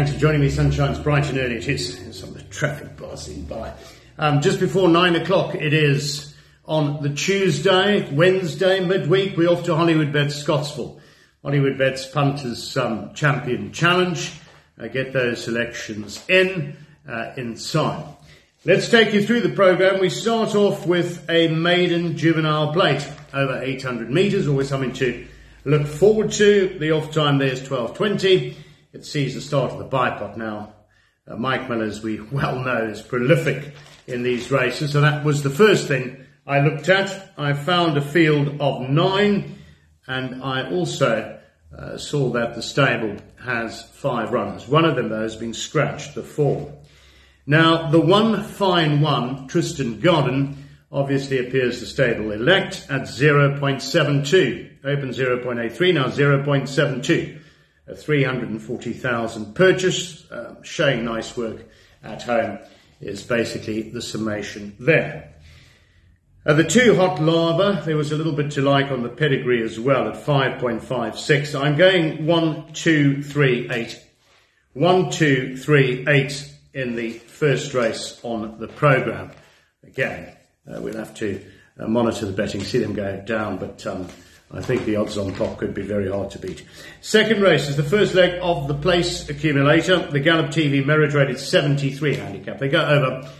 Thanks for joining me. Sunshine's bright and early. It is. Some of the traffic passing by. Um, just before nine o'clock, it is on the Tuesday, Wednesday, midweek. We're off to Hollywood Bets Scottsville. Hollywood Bets Punters um, Champion Challenge. Uh, get those selections in uh, in time. Let's take you through the program. We start off with a maiden juvenile plate over 800 metres, always something to look forward to. The off time there is 12.20. It sees the start of the bipod now. Uh, Mike Miller, as we well know, is prolific in these races. So that was the first thing I looked at. I found a field of nine and I also uh, saw that the stable has five runners. One of them, though, has been scratched, the four. Now, the one fine one, Tristan Godden, obviously appears the stable elect at 0.72. Open 0.83, now 0.72. A 340,000 purchase, uh, showing nice work at home is basically the summation there. Uh, the two hot lava, there was a little bit to like on the pedigree as well at 5.56. I'm going 1, 2, 3, 8. 1, 2, 3, 8 in the first race on the programme. Again, uh, we'll have to uh, monitor the betting, see them go down, but um, I think the odds on top could be very hard to beat. Second race is the first leg of the place accumulator. The Gallop TV merit rated 73 handicap. They go over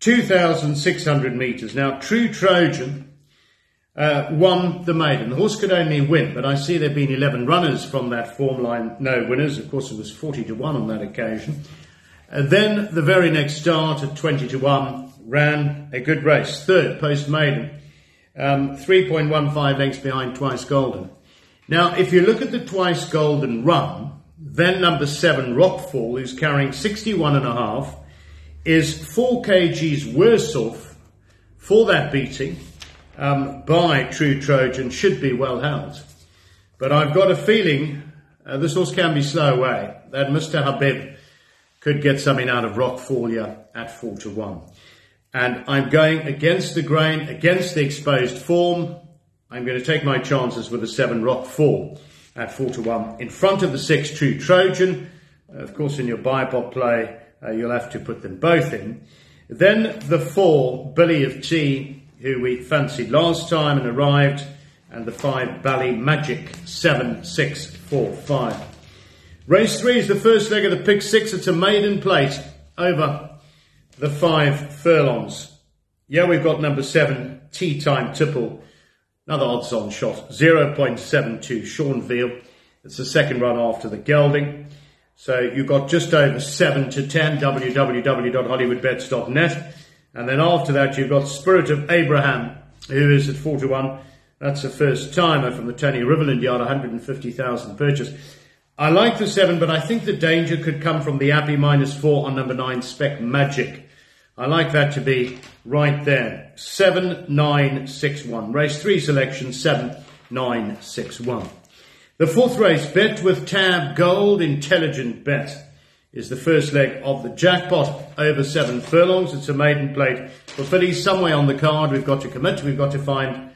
2,600 metres. Now, True Trojan uh, won the maiden. The horse could only win, but I see there have been 11 runners from that form line, no winners. Of course, it was 40 to 1 on that occasion. Uh, then the very next start at 20 to 1 ran a good race. Third, post maiden. Um, 3.15 lengths behind Twice Golden. Now, if you look at the Twice Golden run, then number seven, Rockfall, who's carrying 61 and a half, is four kgs worse off for that beating um, by True Trojan, should be well held. But I've got a feeling uh, this horse can be slow away, that Mr. Habib could get something out of Rockfall at 4 to 1. And I'm going against the grain, against the exposed form. I'm going to take my chances with the 7 rock four at 4 to 1. In front of the 6 True Trojan. Uh, of course, in your bipod play, uh, you'll have to put them both in. Then the 4 Billy of Tea, who we fancied last time and arrived. And the 5 Bally Magic 7 6 4 5. Race three is the first leg of the pick six. It's a maiden plate over the five furlongs. Yeah, we've got number seven, Tea Time Tipple. Another odds on shot, 0.72 Sean Veale. It's the second run after the gelding. So you've got just over 7 to 10, www.hollywoodbets.net. And then after that, you've got Spirit of Abraham, who is at 4 to 1. That's a first timer from the Tony Rivalland yard, 150,000 purchase. I like the seven, but I think the danger could come from the Abbey minus four on number nine, Spec Magic. I like that to be right there. Seven, nine, six, one. Race three selection, seven, nine, six, one. The fourth race, Bet with Tab Gold, Intelligent Bet, is the first leg of the jackpot over seven furlongs. It's a maiden plate for fillies somewhere on the card. We've got to commit. We've got to find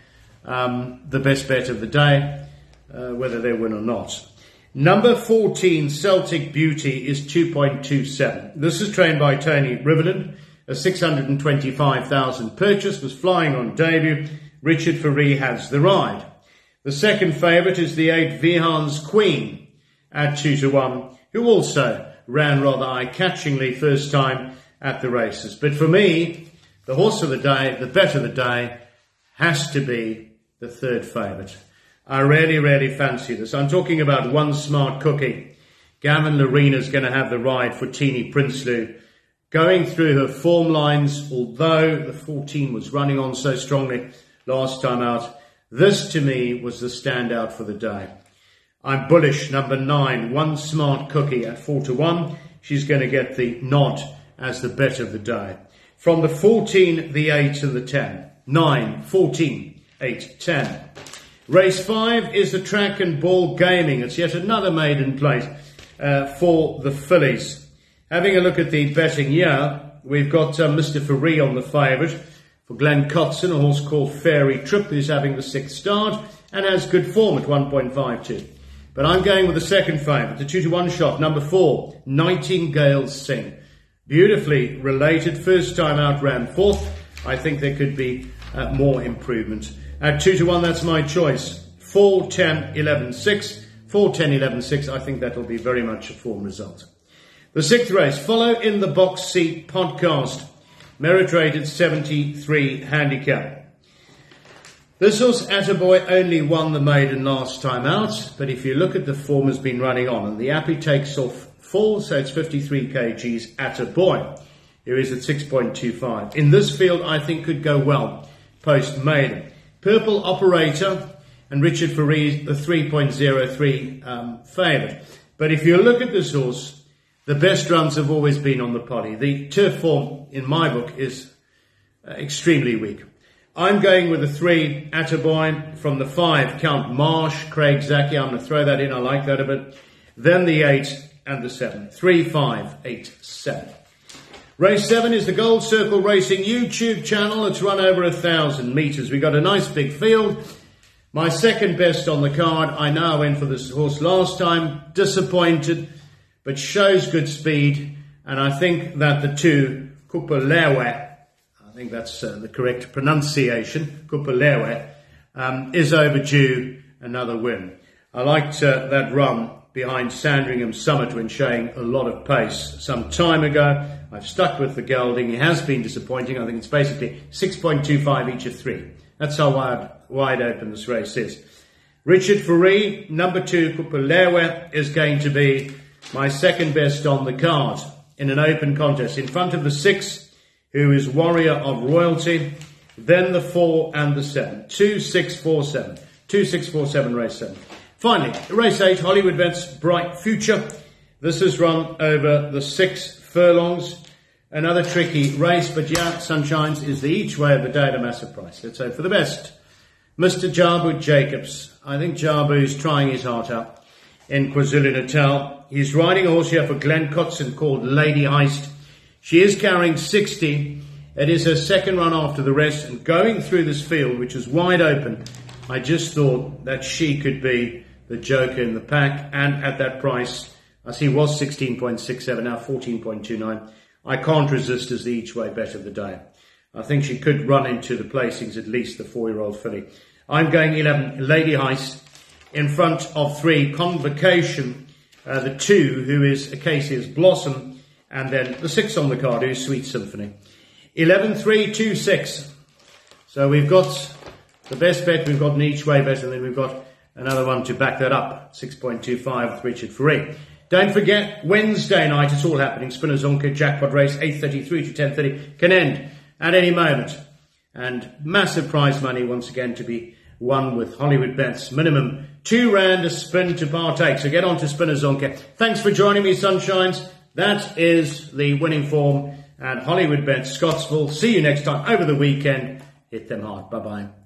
um, the best bet of the day, uh, whether they win or not. Number 14, Celtic Beauty, is 2.27. This is trained by Tony Rivalland. A 625,000 purchase was flying on debut. Richard Fourie has the ride. The second favourite is the 8 Vihan's Queen at 2 to 1, who also ran rather eye-catchingly first time at the races. But for me, the horse of the day, the bet of the day, has to be the third favourite. I really, really fancy this. I'm talking about one smart cookie. Gavin Lerena's going to have the ride for Teeny Prinsloo. Going through her form lines, although the 14 was running on so strongly last time out, this to me was the standout for the day. I'm bullish, number nine, one smart cookie at four to one. She's going to get the nod as the bet of the day. From the 14, the 8 and the 10. 9, 14, 8, 10. Race 5 is the track and ball gaming. It's yet another maiden place uh, for the fillies. Having a look at the betting here, we've got uh, Mr. Fourie on the favourite for Glen Kotzen, a horse called Fairy Trip, who's having the sixth start and has good form at 1.52. But I'm going with the second favourite, the 2 to 1 shot, number 4, Nightingale Sing. Beautifully related, first time out ran fourth. I think there could be uh, more improvement. At 2 to 1, that's my choice. 4, 10, 11, 6. 4, 10, 11, 6. I think that'll be very much a form result. The sixth race, follow in the box seat podcast. Merit rated 73 handicap. This horse, Attaboy, only won the maiden last time out, but if you look at the form has been running on, and the Appy takes off full, so it's 53 kgs Attaboy, who is at 6.25. In this field, I think could go well post maiden. Purple Operator and Richard Faris, the 3.03 um, favourite. But if you look at this horse, the best runs have always been on the potty. The turf form, in my book, is uh, extremely weak. I'm going with the three, Attaboy, from the five, Count Marsh, Craig Zaki, I'm going to throw that in, I like that a bit. Then the eight and the seven. Three, five, eight, seven. Race seven is the Gold Circle Racing YouTube channel. It's run over a thousand metres. We got a nice big field. My second best on the card. I know I went for this horse last time. Disappointed, but shows good speed. And I think that the two, Kupalewe I think that's uh, the correct pronunciation, Kupalewe, um, is overdue another win. I liked uh, that run behind Sandringham Summit when showing a lot of pace some time ago. I've stuck with the gelding. It has been disappointing. I think it's basically 6.25 each of three. That's how wide, wide open this race is. Richard Fourie, number two, Kupalewe, is going to be my second best on the card in an open contest. In front of the six, who is warrior of royalty. Then the four and the seven. Two, six, four, seven. Two, six, four, seven, race seven. Finally, race eight, Hollywood Bets Bright Future. This is run over the six furlongs. Another tricky race, but yeah, Sunshines is the each way of the day at a massive price. Let's hope for the best. Mr. Jabu Jacobs. I think Jabu is trying his heart out in KwaZulu Natal. He's riding a horse here for Glen Kotzen called Lady Heist. She is carrying 60. It is her second run after the rest, and going through this field, which is wide open, I just thought that she could be the joker in the pack. And at that price, as he was 16.67, now 14.29, I can't resist as the each way bet of the day. I think she could run into the placings, at least the four-year-old filly. I'm going 11, Lady Heist, in front of three, Convocation, uh, the two, who is Acacia's Blossom, and then the six on the card who is Sweet Symphony. 11, 3, 2, 6. So we've got the best bet, we've got an each way bet, and then we've got another one to back that up. 6.25 with Richard Fourie. Don't forget, Wednesday night, it's all happening. Spina Zonke jackpot race, 8.33 to 10.30, can end at any moment. And massive prize money once again to be won with Hollywood bets. Minimum two rand a spin to partake. So get on to Spina Zonke. Thanks for joining me, Sunshines. That is the winning form at Hollywood bets Scottsville. See you next time over the weekend. Hit them hard. Bye bye.